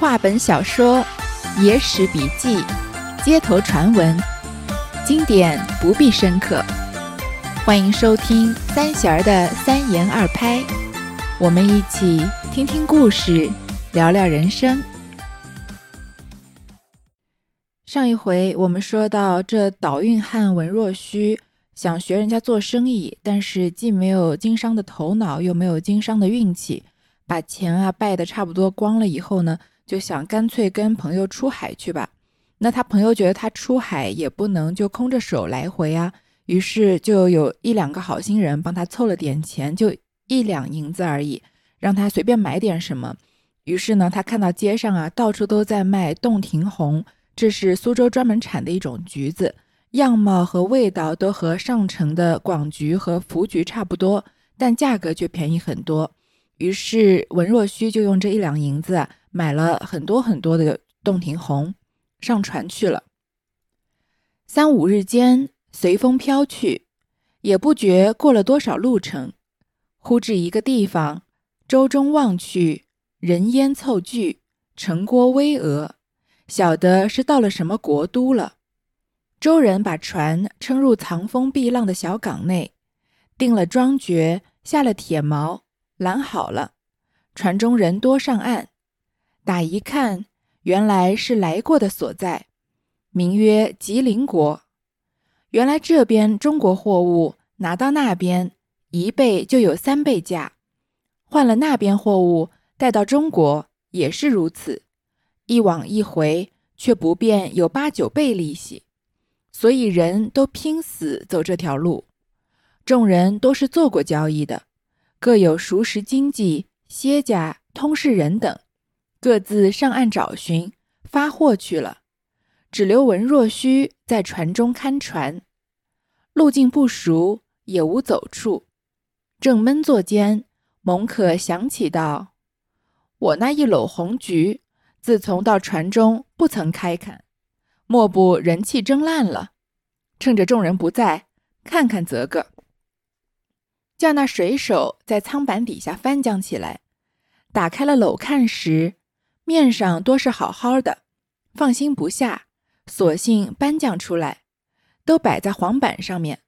话本小说、野史笔记、街头传闻，经典不必深刻。欢迎收听三弦儿的三言二拍，我们一起听听故事，聊聊人生。上一回我们说到，这倒运汉文若虚想学人家做生意，但是既没有经商的头脑，又没有经商的运气，把钱啊败的差不多光了以后呢？就想干脆跟朋友出海去吧。那他朋友觉得他出海也不能就空着手来回啊，于是就有一两个好心人帮他凑了点钱，就一两银子而已，让他随便买点什么。于是呢，他看到街上啊到处都在卖洞庭红，这是苏州专门产的一种橘子，样貌和味道都和上城的广橘和福橘差不多，但价格却便宜很多。于是文若虚就用这一两银子买了很多很多的洞庭红，上船去了。三五日间，随风飘去，也不觉过了多少路程。忽至一个地方，舟中望去，人烟凑聚，城郭巍峨，晓得是到了什么国都了。舟人把船撑入藏风避浪的小港内，定了桩橛，下了铁锚。拦好了，船中人多上岸，打一看，原来是来过的所在，名曰吉林国。原来这边中国货物拿到那边，一倍就有三倍价；换了那边货物带到中国，也是如此，一往一回却不便有八九倍利息。所以人都拼死走这条路，众人都是做过交易的。各有熟识经济、歇家、通事人等，各自上岸找寻发货去了。只留文若虚在船中看船，路径不熟，也无走处。正闷坐间，蒙可想起道：“我那一篓红菊，自从到船中不曾开垦，莫不人气蒸烂了？趁着众人不在，看看则个。”叫那水手在舱板底下翻将起来，打开了篓看时，面上多是好好的，放心不下，索性搬将出来，都摆在黄板上面，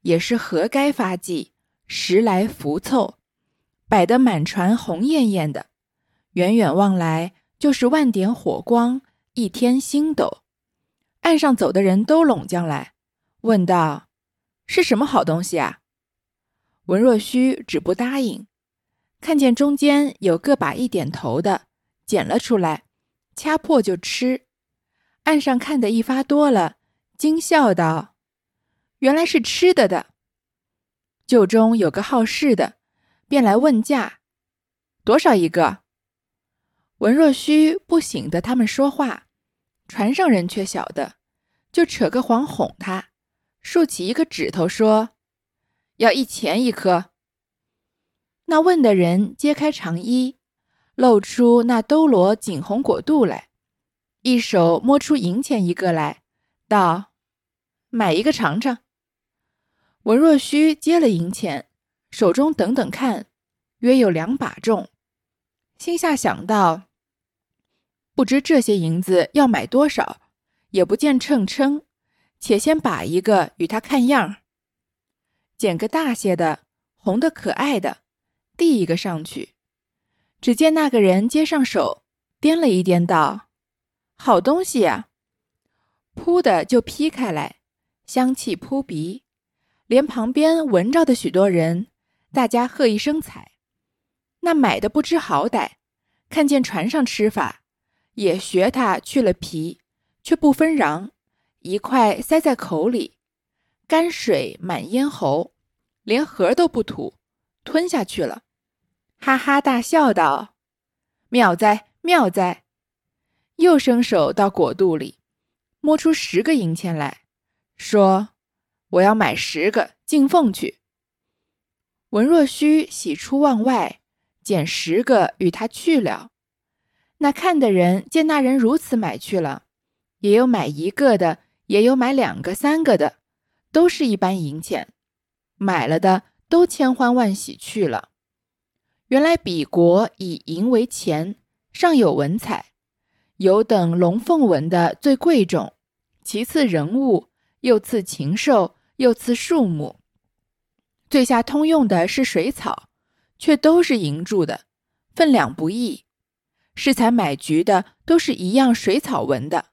也是何该发迹，时来福凑，摆得满船红艳艳的，远远望来就是万点火光，一天星斗。岸上走的人都拢将来，问道：“是什么好东西啊？”文若虚只不答应，看见中间有个把一点头的，捡了出来，掐破就吃。岸上看的一发多了，惊笑道：“原来是吃的的。”旧中有个好事的，便来问价，多少一个？文若虚不醒得他们说话，船上人却晓得，就扯个谎哄他，竖起一个指头说。要一钱一颗。那问的人揭开长衣，露出那兜罗锦红果肚来，一手摸出银钱一个来，道：“买一个尝尝。”文若虚接了银钱，手中等等看，约有两把重，心下想到：不知这些银子要买多少，也不见秤称，且先把一个与他看样。捡个大些的，红的可爱的，递一个上去。只见那个人接上手，掂了一掂，道：“好东西呀！”噗的就劈开来，香气扑鼻，连旁边闻着的许多人，大家喝一声彩。那买的不知好歹，看见船上吃法，也学他去了皮，却不分瓤，一块塞在口里。干水满咽喉，连核都不吐，吞下去了，哈哈大笑道：“妙哉，妙哉！”又伸手到果肚里，摸出十个银钱来说：“我要买十个进奉去。”文若虚喜出望外，捡十个与他去了。那看的人见那人如此买去了，也有买一个的，也有买两个、三个的。都是一般银钱，买了的都千欢万喜去了。原来彼国以银为钱，上有文采，有等龙凤纹的最贵重，其次人物，又次禽兽，又次树木，最下通用的是水草，却都是银铸的，分量不易。适才买菊的都是一样水草纹的，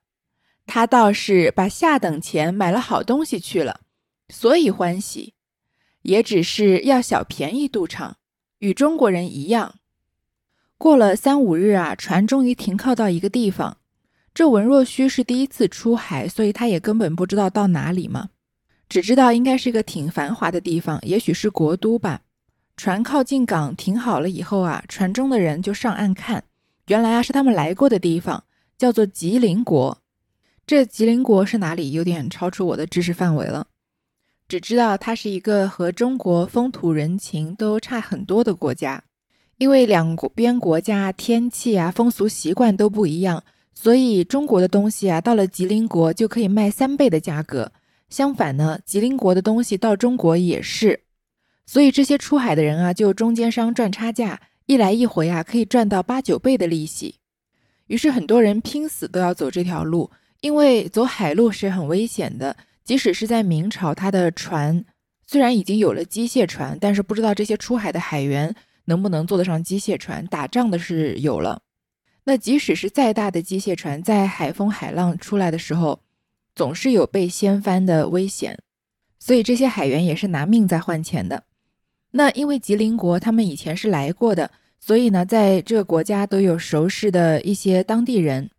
他倒是把下等钱买了好东西去了，所以欢喜，也只是要小便宜度场，与中国人一样。过了三五日啊，船终于停靠到一个地方。这文若虚是第一次出海，所以他也根本不知道到哪里嘛，只知道应该是一个挺繁华的地方，也许是国都吧。船靠近港停好了以后啊，船中的人就上岸看。原来啊，是他们来过的地方，叫做吉林国。这吉林国是哪里？有点超出我的知识范围了。只知道它是一个和中国风土人情都差很多的国家，因为两边国家天气啊、风俗习惯都不一样，所以中国的东西啊，到了吉林国就可以卖三倍的价格。相反呢，吉林国的东西到中国也是，所以这些出海的人啊，就中间商赚差价。一来一回啊，可以赚到八九倍的利息。于是很多人拼死都要走这条路，因为走海路是很危险的。即使是在明朝，他的船虽然已经有了机械船，但是不知道这些出海的海员能不能坐得上机械船。打仗的是有了，那即使是再大的机械船，在海风海浪出来的时候，总是有被掀翻的危险。所以这些海员也是拿命在换钱的。那因为吉林国他们以前是来过的，所以呢，在这个国家都有熟识的一些当地人，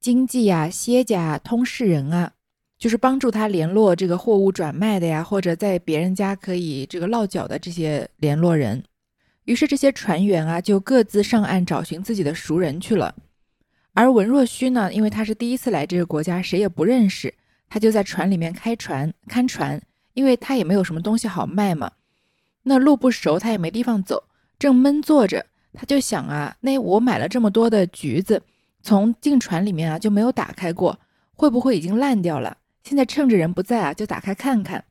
经济呀、歇家、通事人啊，就是帮助他联络这个货物转卖的呀，或者在别人家可以这个落脚的这些联络人。于是这些船员啊，就各自上岸找寻自己的熟人去了。而文若虚呢，因为他是第一次来这个国家，谁也不认识，他就在船里面开船看船，因为他也没有什么东西好卖嘛。那路不熟，他也没地方走，正闷坐着，他就想啊，那我买了这么多的橘子，从进船里面啊就没有打开过，会不会已经烂掉了？现在趁着人不在啊，就打开看看。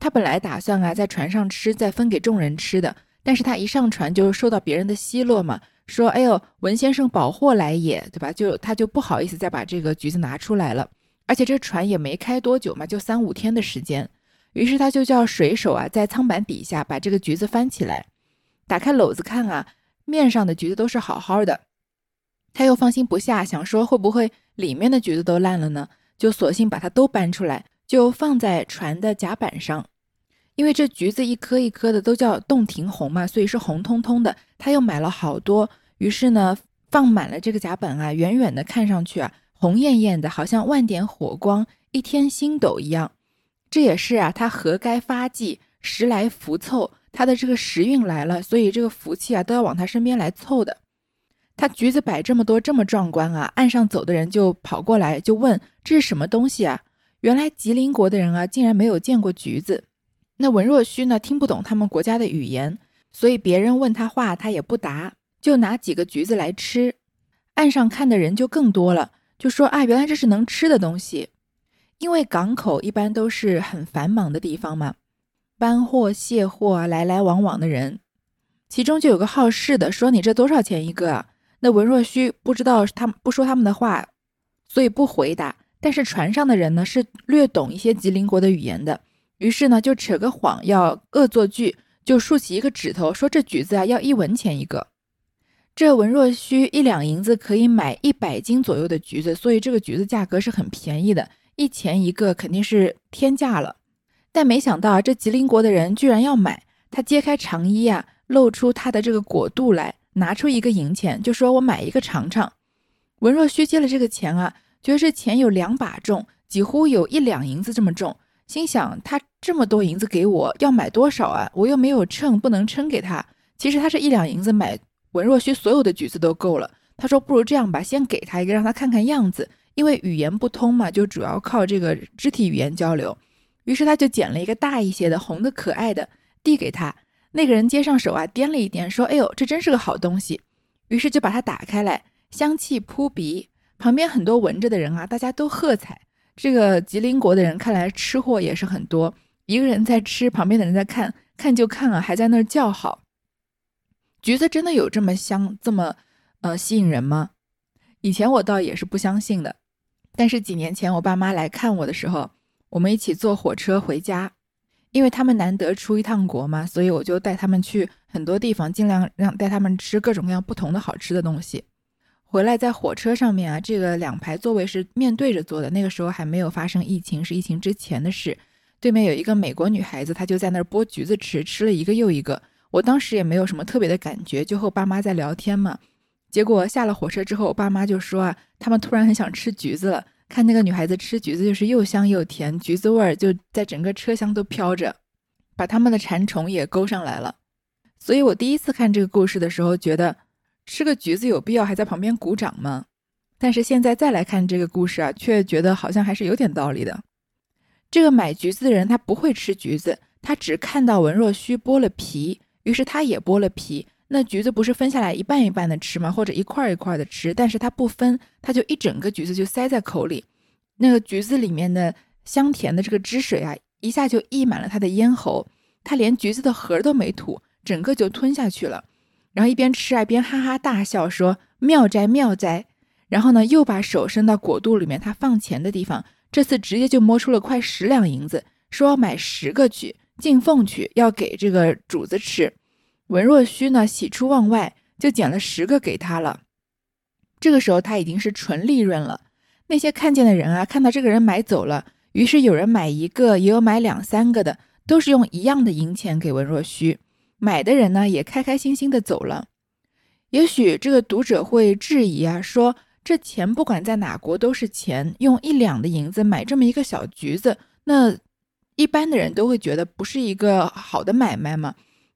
他本来打算啊在船上吃，再分给众人吃的，但是他一上船就受到别人的奚落嘛，说哎呦，文先生保货来也，对吧？就他就不好意思再把这个橘子拿出来了，而且这船也没开多久嘛，就三五天的时间。于是他就叫水手啊，在舱板底下把这个橘子翻起来，打开篓子看啊，面上的橘子都是好好的。他又放心不下，想说会不会里面的橘子都烂了呢？就索性把它都搬出来，就放在船的甲板上。因为这橘子一颗一颗的都叫洞庭红嘛，所以是红彤彤的。他又买了好多，于是呢，放满了这个甲板啊，远远的看上去啊，红艳艳的，好像万点火光，一天星斗一样。这也是啊，他何该发迹，时来福凑，他的这个时运来了，所以这个福气啊都要往他身边来凑的。他橘子摆这么多，这么壮观啊，岸上走的人就跑过来就问这是什么东西啊？原来吉林国的人啊，竟然没有见过橘子。那文若虚呢，听不懂他们国家的语言，所以别人问他话，他也不答，就拿几个橘子来吃。岸上看的人就更多了，就说啊，原来这是能吃的东西。因为港口一般都是很繁忙的地方嘛，搬货卸货啊，来来往往的人，其中就有个好事的说：“你这多少钱一个？”啊？”那文若虚不知道他们不说他们的话，所以不回答。但是船上的人呢是略懂一些吉林国的语言的，于是呢就扯个谎，要恶作剧，就竖起一个指头说：“这橘子啊要一文钱一个。”这文若虚一两银子可以买一百斤左右的橘子，所以这个橘子价格是很便宜的。一钱一个肯定是天价了，但没想到啊这吉林国的人居然要买。他揭开长衣啊，露出他的这个果肚来，拿出一个银钱，就说：“我买一个尝尝。”文若虚接了这个钱啊，觉得这钱有两把重，几乎有一两银子这么重，心想他这么多银子给我，要买多少啊？我又没有秤，不能称给他。其实他是一两银子买文若虚所有的橘子都够了。他说：“不如这样吧，先给他一个，让他看看样子。”因为语言不通嘛，就主要靠这个肢体语言交流。于是他就捡了一个大一些的、红的可爱的，递给他。那个人接上手啊，掂了一掂，说：“哎呦，这真是个好东西。”于是就把它打开来，香气扑鼻。旁边很多闻着的人啊，大家都喝彩。这个吉林国的人看来吃货也是很多。一个人在吃，旁边的人在看，看就看啊，还在那儿叫好。橘子真的有这么香、这么呃吸引人吗？以前我倒也是不相信的，但是几年前我爸妈来看我的时候，我们一起坐火车回家，因为他们难得出一趟国嘛，所以我就带他们去很多地方，尽量让带他们吃各种各样不同的好吃的东西。回来在火车上面啊，这个两排座位是面对着坐的，那个时候还没有发生疫情，是疫情之前的事。对面有一个美国女孩子，她就在那儿剥橘子吃，吃了一个又一个。我当时也没有什么特别的感觉，就和爸妈在聊天嘛。结果下了火车之后，我爸妈就说啊，他们突然很想吃橘子了。看那个女孩子吃橘子，就是又香又甜，橘子味儿就在整个车厢都飘着，把他们的馋虫也勾上来了。所以我第一次看这个故事的时候，觉得吃个橘子有必要还在旁边鼓掌吗？但是现在再来看这个故事啊，却觉得好像还是有点道理的。这个买橘子的人他不会吃橘子，他只看到文若虚剥了皮。于是他也剥了皮，那橘子不是分下来一半一半的吃吗？或者一块一块的吃？但是他不分，他就一整个橘子就塞在口里，那个橘子里面的香甜的这个汁水啊，一下就溢满了他的咽喉，他连橘子的核都没吐，整个就吞下去了。然后一边吃啊一边哈哈大笑，说妙哉妙哉。然后呢，又把手伸到果肚里面，他放钱的地方，这次直接就摸出了快十两银子，说要买十个去进奉去，要给这个主子吃。文若虚呢，喜出望外，就捡了十个给他了。这个时候他已经是纯利润了。那些看见的人啊，看到这个人买走了，于是有人买一个，也有买两三个的，都是用一样的银钱给文若虚。买的人呢，也开开心心的走了。也许这个读者会质疑啊，说这钱不管在哪国都是钱，用一两的银子买这么一个小橘子，那一般的人都会觉得不是一个好的买卖吗？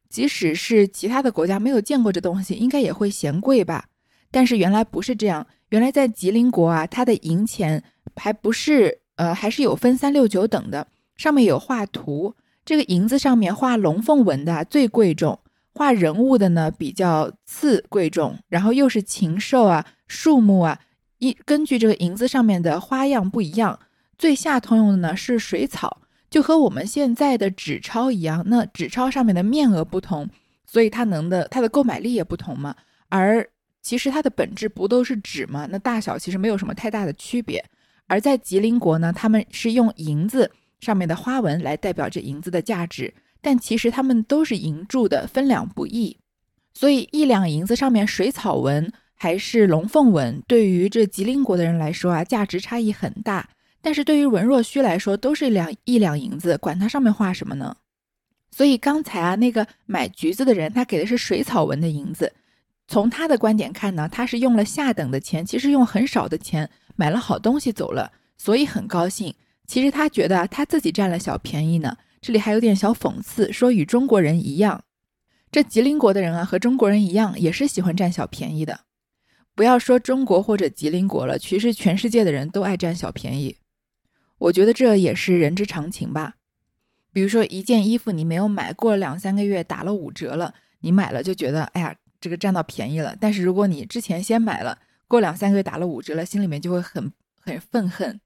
即使是其他的国家没有见过这东西，应该也会嫌贵吧？但是原来不是这样，原来在吉林国啊，它的银钱还不是呃，还是有分三六九等的，上面有画图。这个银子上面画龙凤纹的最贵重，画人物的呢比较次贵重，然后又是禽兽啊、树木啊，一根据这个银子上面的花样不一样。最下通用的呢是水草。就和我们现在的纸钞一样，那纸钞上面的面额不同，所以它能的它的购买力也不同嘛。而其实它的本质不都是纸吗？那大小其实没有什么太大的区别。而在吉林国呢，他们是用银子上面的花纹来代表这银子的价值，但其实它们都是银铸的，分两不异。所以一两银子上面水草纹还是龙凤纹，对于这吉林国的人来说啊，价值差异很大。但是对于文若虚来说，都是两一两银子，管它上面画什么呢？所以刚才啊，那个买橘子的人，他给的是水草纹的银子。从他的观点看呢，他是用了下等的钱，其实用很少的钱买了好东西走了，所以很高兴。其实他觉得他自己占了小便宜呢。这里还有点小讽刺，说与中国人一样，这吉林国的人啊，和中国人一样，也是喜欢占小便宜的。不要说中国或者吉林国了，其实全世界的人都爱占小便宜。我觉得这也是人之常情吧。比如说一件衣服你没有买，过了两三个月打了五折了，你买了就觉得哎呀这个占到便宜了。但是如果你之前先买了，过两三个月打了五折了，心里面就会很很愤恨，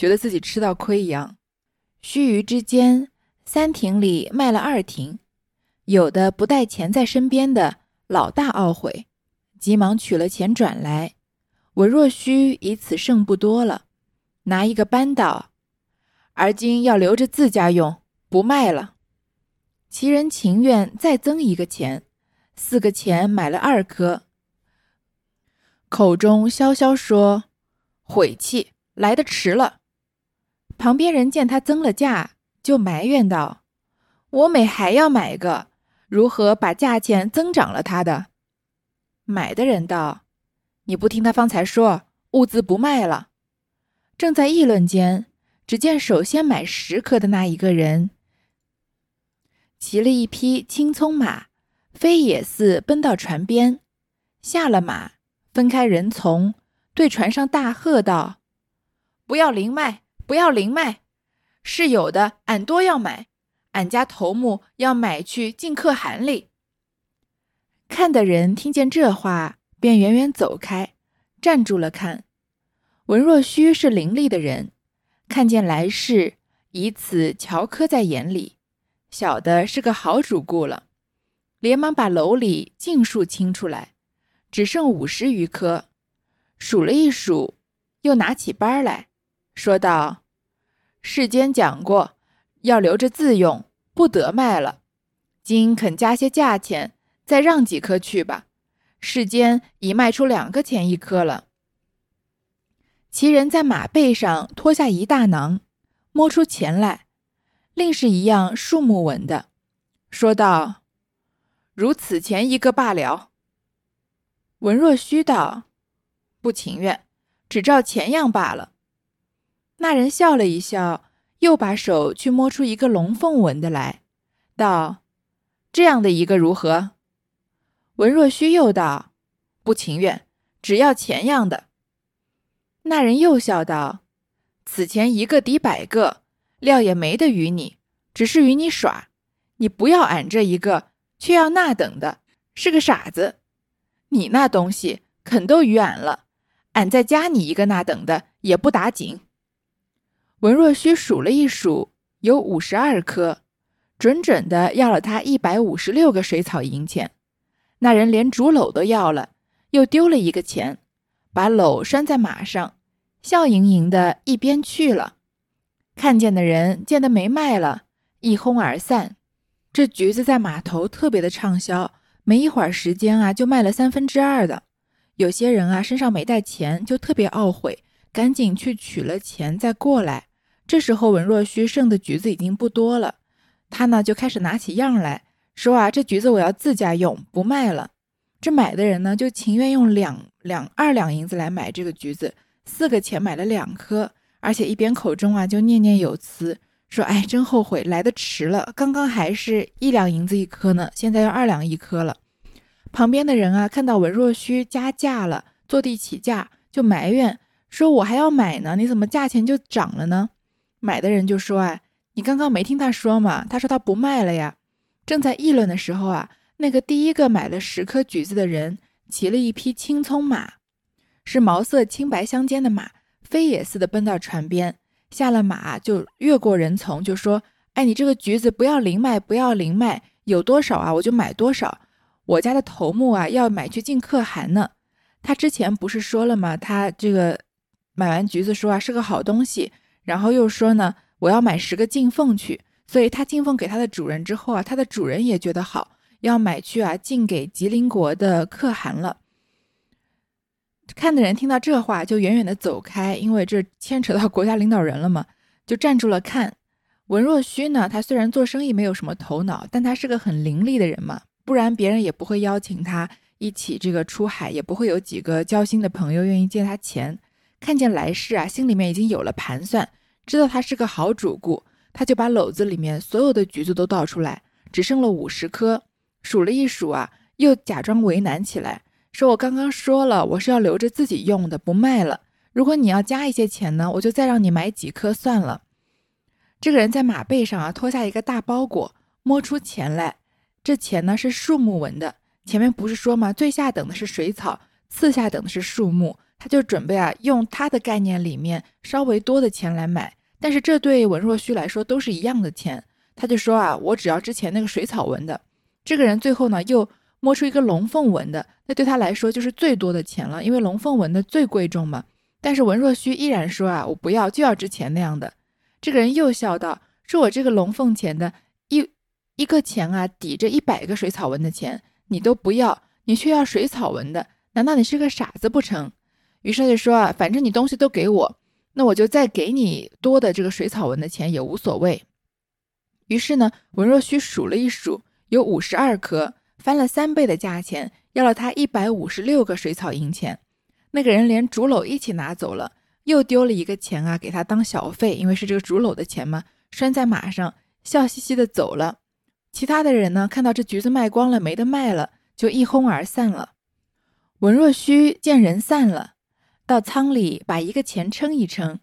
觉得自己吃到亏一样。须臾之间，三亭里卖了二亭，有的不带钱在身边的老大懊悔，急忙取了钱转来。我若须以此剩不多了。拿一个扳倒，而今要留着自家用，不卖了。其人情愿再增一个钱，四个钱买了二颗，口中潇潇说：“悔气，来得迟了。”旁边人见他增了价，就埋怨道：“我每还要买一个，如何把价钱增长了他的？”买的人道：“你不听他方才说，物资不卖了。”正在议论间，只见首先买十颗的那一个人，骑了一匹青葱马，飞也似奔到船边，下了马，分开人丛，对船上大喝道：“不要零卖，不要零卖！是有的，俺多要买，俺家头目要买去进可汗里。”看的人听见这话，便远远走开，站住了看。文若虚是伶俐的人，看见来世，以此瞧科在眼里，晓得是个好主顾了，连忙把楼里尽数清出来，只剩五十余颗，数了一数，又拿起班来说道：“世间讲过，要留着自用，不得卖了。今肯加些价钱，再让几颗去吧。世间已卖出两个钱一颗了。”其人在马背上脱下一大囊，摸出钱来，另是一样树木纹的，说道：“如此钱一个罢了。”文若虚道。不情愿，只照钱样罢了。那人笑了一笑，又把手去摸出一个龙凤纹的来，道：“这样的一个如何？”文若虚又道：“不情愿，只要钱样的。”那人又笑道：“此钱一个抵百个，料也没得与你，只是与你耍。你不要俺这一个，却要那等的，是个傻子。你那东西肯都与俺了。”俺再加你一个那等的也不打紧。文若虚数了一数，有五十二颗，准准的要了他一百五十六个水草银钱。那人连竹篓都要了，又丢了一个钱，把篓拴在马上，笑盈盈的一边去了。看见的人见得没卖了，一哄而散。这橘子在码头特别的畅销，没一会儿时间啊，就卖了三分之二的。有些人啊，身上没带钱，就特别懊悔，赶紧去取了钱再过来。这时候文若虚剩的橘子已经不多了，他呢就开始拿起样来说啊：“这橘子我要自家用，不卖了。”这买的人呢就情愿用两两二两银子来买这个橘子，四个钱买了两颗，而且一边口中啊就念念有词说：“哎，真后悔来的迟了，刚刚还是一两银子一颗呢，现在要二两一颗了。”旁边的人啊，看到文若虚加价了，坐地起价，就埋怨说：“我还要买呢，你怎么价钱就涨了呢？”买的人就说：“啊，你刚刚没听他说吗？他说他不卖了呀。”正在议论的时候啊，那个第一个买了十颗橘子的人骑了一匹青葱马，是毛色青白相间的马，飞也似的奔到船边，下了马就越过人丛，就说：“哎，你这个橘子不要零卖，不要零卖，有多少啊，我就买多少。”我家的头目啊，要买去进可汗呢。他之前不是说了吗？他这个买完橘子说啊是个好东西，然后又说呢，我要买十个进奉去。所以他进奉给他的主人之后啊，他的主人也觉得好，要买去啊进给吉林国的可汗了。看的人听到这话就远远的走开，因为这牵扯到国家领导人了嘛，就站住了看。文若虚呢，他虽然做生意没有什么头脑，但他是个很伶俐的人嘛。不然别人也不会邀请他一起这个出海，也不会有几个交心的朋友愿意借他钱。看见来世啊，心里面已经有了盘算，知道他是个好主顾，他就把篓子里面所有的橘子都倒出来，只剩了五十颗，数了一数啊，又假装为难起来，说：“我刚刚说了，我是要留着自己用的，不卖了。如果你要加一些钱呢，我就再让你买几颗算了。”这个人在马背上啊，脱下一个大包裹，摸出钱来。这钱呢是树木纹的，前面不是说吗？最下等的是水草，次下等的是树木，他就准备啊用他的概念里面稍微多的钱来买，但是这对文若虚来说都是一样的钱，他就说啊，我只要之前那个水草纹的。这个人最后呢又摸出一个龙凤纹的，那对他来说就是最多的钱了，因为龙凤纹的最贵重嘛。但是文若虚依然说啊，我不要，就要之前那样的。这个人又笑道，说我这个龙凤钱的。一一个钱啊，抵着一百个水草纹的钱，你都不要，你却要水草纹的，难道你是个傻子不成？于是就说啊，反正你东西都给我，那我就再给你多的这个水草纹的钱也无所谓。于是呢，文若虚数了一数，有五十二颗，翻了三倍的价钱，要了他一百五十六个水草银钱。那个人连竹篓一起拿走了，又丢了一个钱啊，给他当小费，因为是这个竹篓的钱嘛，拴在马上，笑嘻嘻的走了。其他的人呢，看到这橘子卖光了，没得卖了，就一哄而散了。文若虚见人散了，到仓里把一个钱称一称，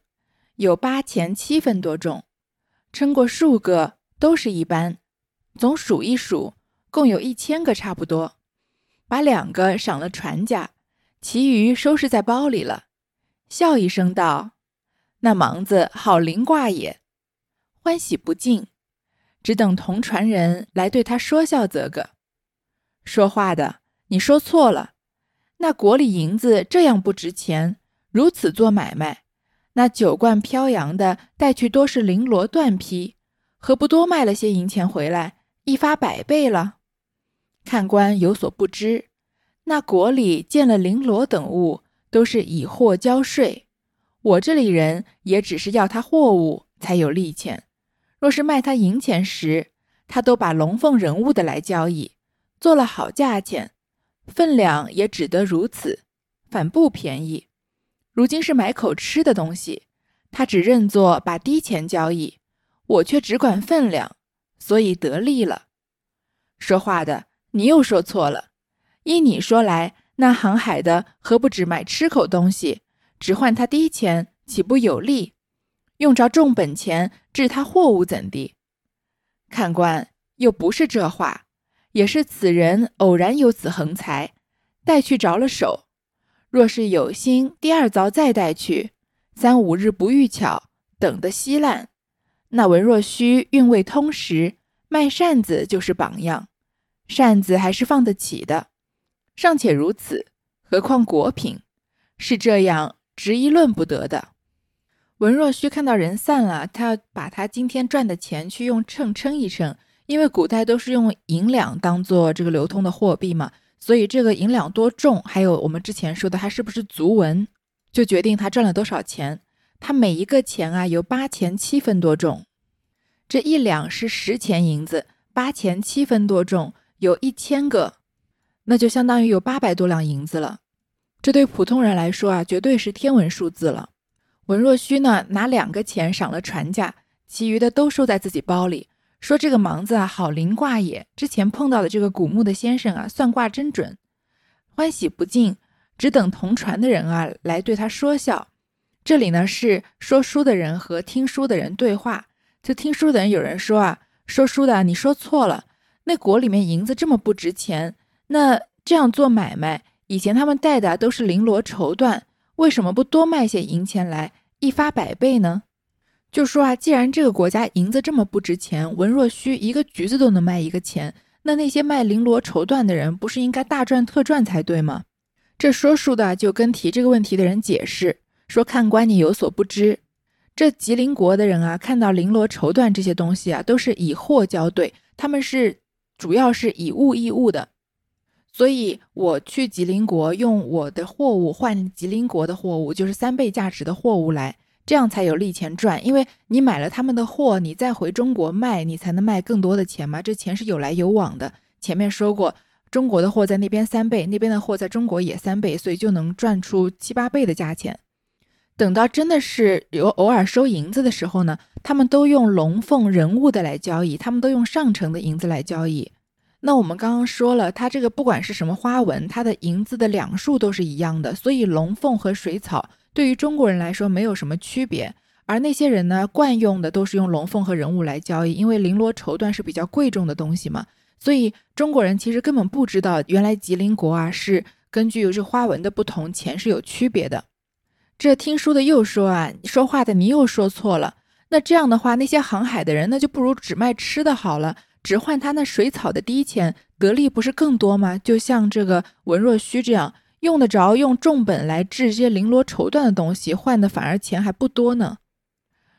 有八钱七分多重，称过数个都是一般，总数一数，共有一千个差不多。把两个赏了船家，其余收拾在包里了，笑一声道：“那盲子好灵挂也，欢喜不尽。”只等同船人来对他说笑则个。说话的，你说错了。那国里银子这样不值钱，如此做买卖，那酒罐飘扬的带去多是绫罗缎匹，何不多卖了些银钱回来，一发百倍了？看官有所不知，那国里见了绫罗等物，都是以货交税，我这里人也只是要他货物才有利钱。若是卖他银钱时，他都把龙凤人物的来交易，做了好价钱。分量也只得如此，反不便宜。如今是买口吃的东西，他只认作把低钱交易，我却只管分量，所以得利了。说话的，你又说错了。依你说来，那航海的何不只买吃口东西，只换他低钱，岂不有利？用着重本钱置他货物怎地？看官又不是这话。也是此人偶然有此横财，带去着了手。若是有心，第二遭再带去，三五日不遇巧，等得稀烂。那文若虚运未通时，卖扇子就是榜样，扇子还是放得起的。尚且如此，何况果品？是这样，执一论不得的。文若虚看到人散了，他要把他今天赚的钱去用秤称一称。因为古代都是用银两当做这个流通的货币嘛，所以这个银两多重，还有我们之前说的它是不是足文，就决定他赚了多少钱。他每一个钱啊有八钱七分多重，这一两是十钱银子，八钱七分多重，有一千个，那就相当于有八百多两银子了。这对普通人来说啊，绝对是天文数字了。文若虚呢，拿两个钱赏了船价，其余的都收在自己包里。说这个盲子啊，好灵卦也。之前碰到的这个古墓的先生啊，算卦真准，欢喜不尽，只等同船的人啊来对他说笑。这里呢是说书的人和听书的人对话。就听书的人有人说啊，说书的你说错了，那国里面银子这么不值钱，那这样做买卖，以前他们带的都是绫罗绸缎，为什么不多卖些银钱来，一发百倍呢？就说啊，既然这个国家银子这么不值钱，文若虚一个橘子都能卖一个钱，那那些卖绫罗绸缎的人不是应该大赚特赚才对吗？这说书的就跟提这个问题的人解释说：“看官你有所不知，这吉林国的人啊，看到绫罗绸缎这些东西啊，都是以货交兑，他们是主要是以物易物的，所以我去吉林国用我的货物换吉林国的货物，就是三倍价值的货物来。”这样才有利钱赚，因为你买了他们的货，你再回中国卖，你才能卖更多的钱嘛。这钱是有来有往的。前面说过，中国的货在那边三倍，那边的货在中国也三倍，所以就能赚出七八倍的价钱。等到真的是有偶尔收银子的时候呢，他们都用龙凤人物的来交易，他们都用上乘的银子来交易。那我们刚刚说了，它这个不管是什么花纹，它的银子的两数都是一样的，所以龙凤和水草。对于中国人来说没有什么区别，而那些人呢，惯用的都是用龙凤和人物来交易，因为绫罗绸缎是比较贵重的东西嘛，所以中国人其实根本不知道原来吉林国啊是根据这花纹的不同，钱是有区别的。这听书的又说啊，说话的你又说错了。那这样的话，那些航海的人那就不如只卖吃的好了，只换他那水草的低钱，得利不是更多吗？就像这个文若虚这样。用得着用重本来制这些绫罗绸缎的东西，换的反而钱还不多呢。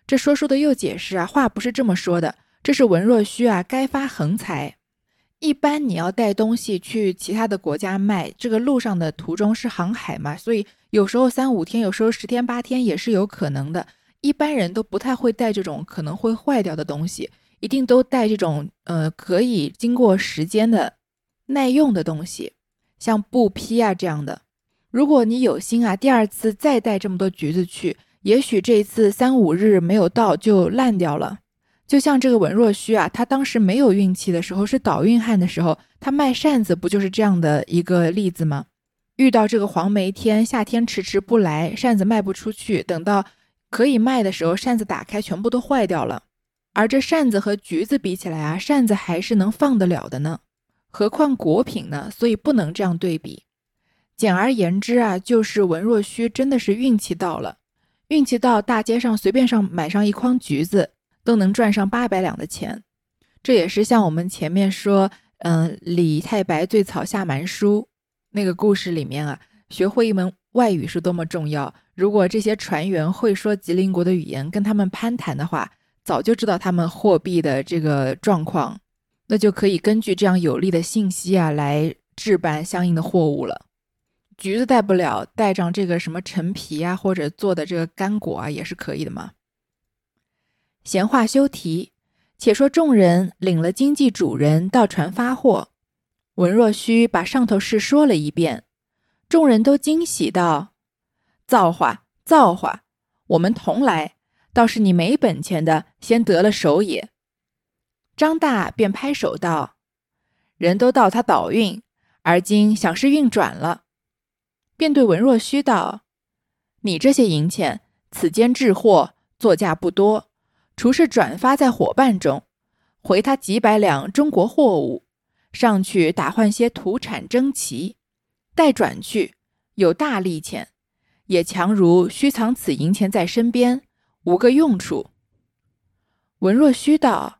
这说书的又解释啊，话不是这么说的，这是文若虚啊，该发横财。一般你要带东西去其他的国家卖，这个路上的途中是航海嘛，所以有时候三五天，有时候十天八天也是有可能的。一般人都不太会带这种可能会坏掉的东西，一定都带这种呃可以经过时间的耐用的东西。像布匹啊这样的，如果你有心啊，第二次再带这么多橘子去，也许这一次三五日没有到就烂掉了。就像这个文若虚啊，他当时没有运气的时候，是倒运汉的时候，他卖扇子不就是这样的一个例子吗？遇到这个黄梅天，夏天迟迟不来，扇子卖不出去，等到可以卖的时候，扇子打开全部都坏掉了。而这扇子和橘子比起来啊，扇子还是能放得了的呢。何况果品呢？所以不能这样对比。简而言之啊，就是文若虚真的是运气到了，运气到大街上随便上买上一筐橘子，都能赚上八百两的钱。这也是像我们前面说，嗯，李太白醉草下蛮书，那个故事里面啊，学会一门外语是多么重要。如果这些船员会说吉林国的语言，跟他们攀谈的话，早就知道他们货币的这个状况，那就可以根据这样有利的信息啊，来置办相应的货物了。橘子带不了，带上这个什么陈皮啊，或者做的这个干果啊，也是可以的嘛。闲话休提，且说众人领了经济主人到船发货，文若虚把上头事说了一遍，众人都惊喜道：“造化，造化！我们同来，倒是你没本钱的先得了手也。”张大便拍手道：“人都道他倒运，而今想是运转了。”便对文若虚道：“你这些银钱，此间置货作价不多，除是转发在伙伴中，回他几百两中国货物，上去打换些土产征奇，待转去有大利钱，也强如虚藏此银钱在身边，无个用处。”文若虚道：“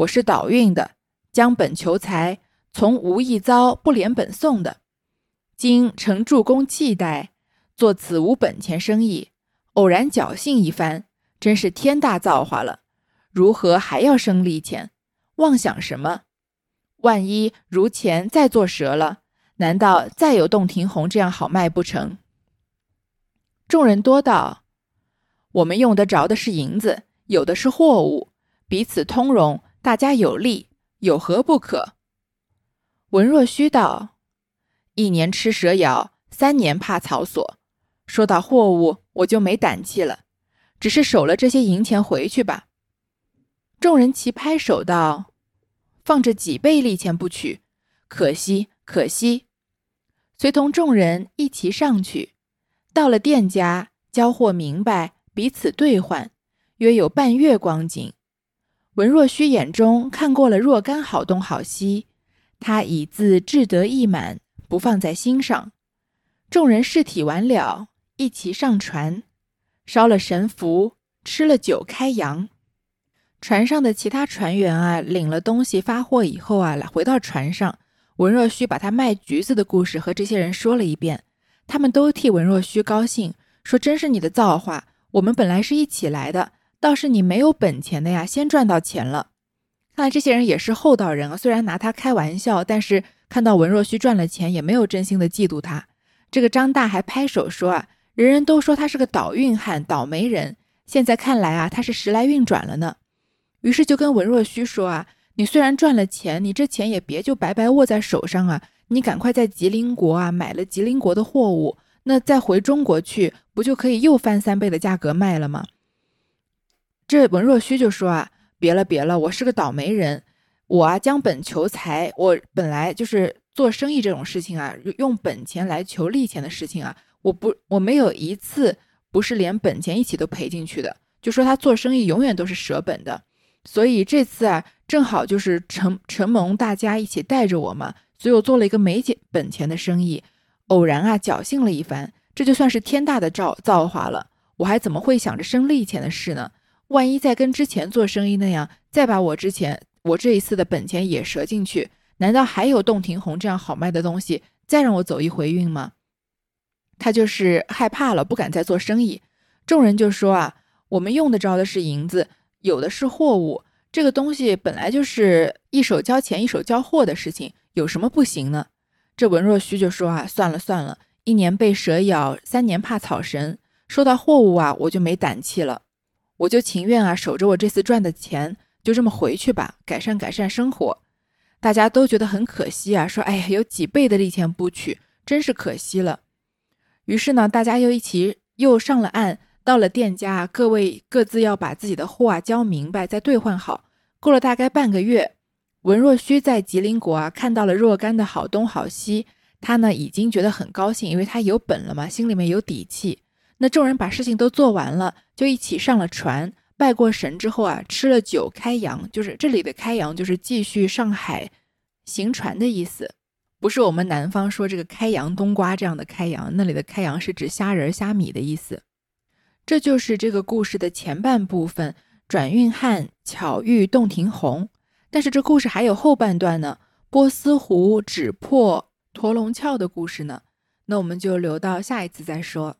我是倒运的，将本求财，从无一遭不连本送的。”今承助公契贷，做此无本钱生意，偶然侥幸一番，真是天大造化了。如何还要生利钱？妄想什么？万一如前再做折了，难道再有洞庭红这样好卖不成？众人多道：我们用得着的是银子，有的是货物，彼此通融，大家有利，有何不可？文若虚道。一年吃蛇咬，三年怕草索。说到货物，我就没胆气了，只是守了这些银钱回去吧。众人齐拍手道：“放着几倍利钱不取，可惜可惜。”随同众人一齐上去，到了店家，交货明白，彼此兑换，约有半月光景。文若虚眼中看过了若干好东好西，他已自志得意满。不放在心上，众人事体完了，一齐上船，烧了神符，吃了酒，开洋。船上的其他船员啊，领了东西发货以后啊，来回到船上，文若虚把他卖橘子的故事和这些人说了一遍，他们都替文若虚高兴，说真是你的造化，我们本来是一起来的，倒是你没有本钱的呀，先赚到钱了。看来这些人也是厚道人啊，虽然拿他开玩笑，但是。看到文若虚赚了钱，也没有真心的嫉妒他。这个张大还拍手说啊，人人都说他是个倒运汉、倒霉人，现在看来啊，他是时来运转了呢。于是就跟文若虚说啊，你虽然赚了钱，你这钱也别就白白握在手上啊，你赶快在吉林国啊买了吉林国的货物，那再回中国去，不就可以又翻三倍的价格卖了吗？这文若虚就说啊，别了别了，我是个倒霉人。我啊，将本求财。我本来就是做生意这种事情啊，用本钱来求利钱的事情啊，我不，我没有一次不是连本钱一起都赔进去的。就说他做生意永远都是舍本的，所以这次啊，正好就是承承蒙大家一起带着我嘛，所以我做了一个没钱本钱的生意，偶然啊侥幸了一番，这就算是天大的造造化了。我还怎么会想着生利钱的事呢？万一再跟之前做生意那样，再把我之前。我这一次的本钱也折进去，难道还有洞庭红这样好卖的东西再让我走一回运吗？他就是害怕了，不敢再做生意。众人就说啊，我们用得着的是银子，有的是货物，这个东西本来就是一手交钱一手交货的事情，有什么不行呢？这文若虚就说啊，算了算了，一年被蛇咬，三年怕草绳。说到货物啊，我就没胆气了，我就情愿啊守着我这次赚的钱。就这么回去吧，改善改善生活。大家都觉得很可惜啊，说：“哎呀，有几倍的利钱不取，真是可惜了。”于是呢，大家又一起又上了岸，到了店家，各位各自要把自己的货啊交明白，再兑换好。过了大概半个月，文若虚在吉林国啊看到了若干的好东好西，他呢已经觉得很高兴，因为他有本了嘛，心里面有底气。那众人把事情都做完了，就一起上了船。拜过神之后啊，吃了酒开洋，就是这里的开洋，就是继续上海行船的意思，不是我们南方说这个开洋冬瓜这样的开洋，那里的开洋是指虾仁虾米的意思。这就是这个故事的前半部分，转运汉巧遇洞庭红。但是这故事还有后半段呢，波斯湖止破驼龙翘的故事呢？那我们就留到下一次再说。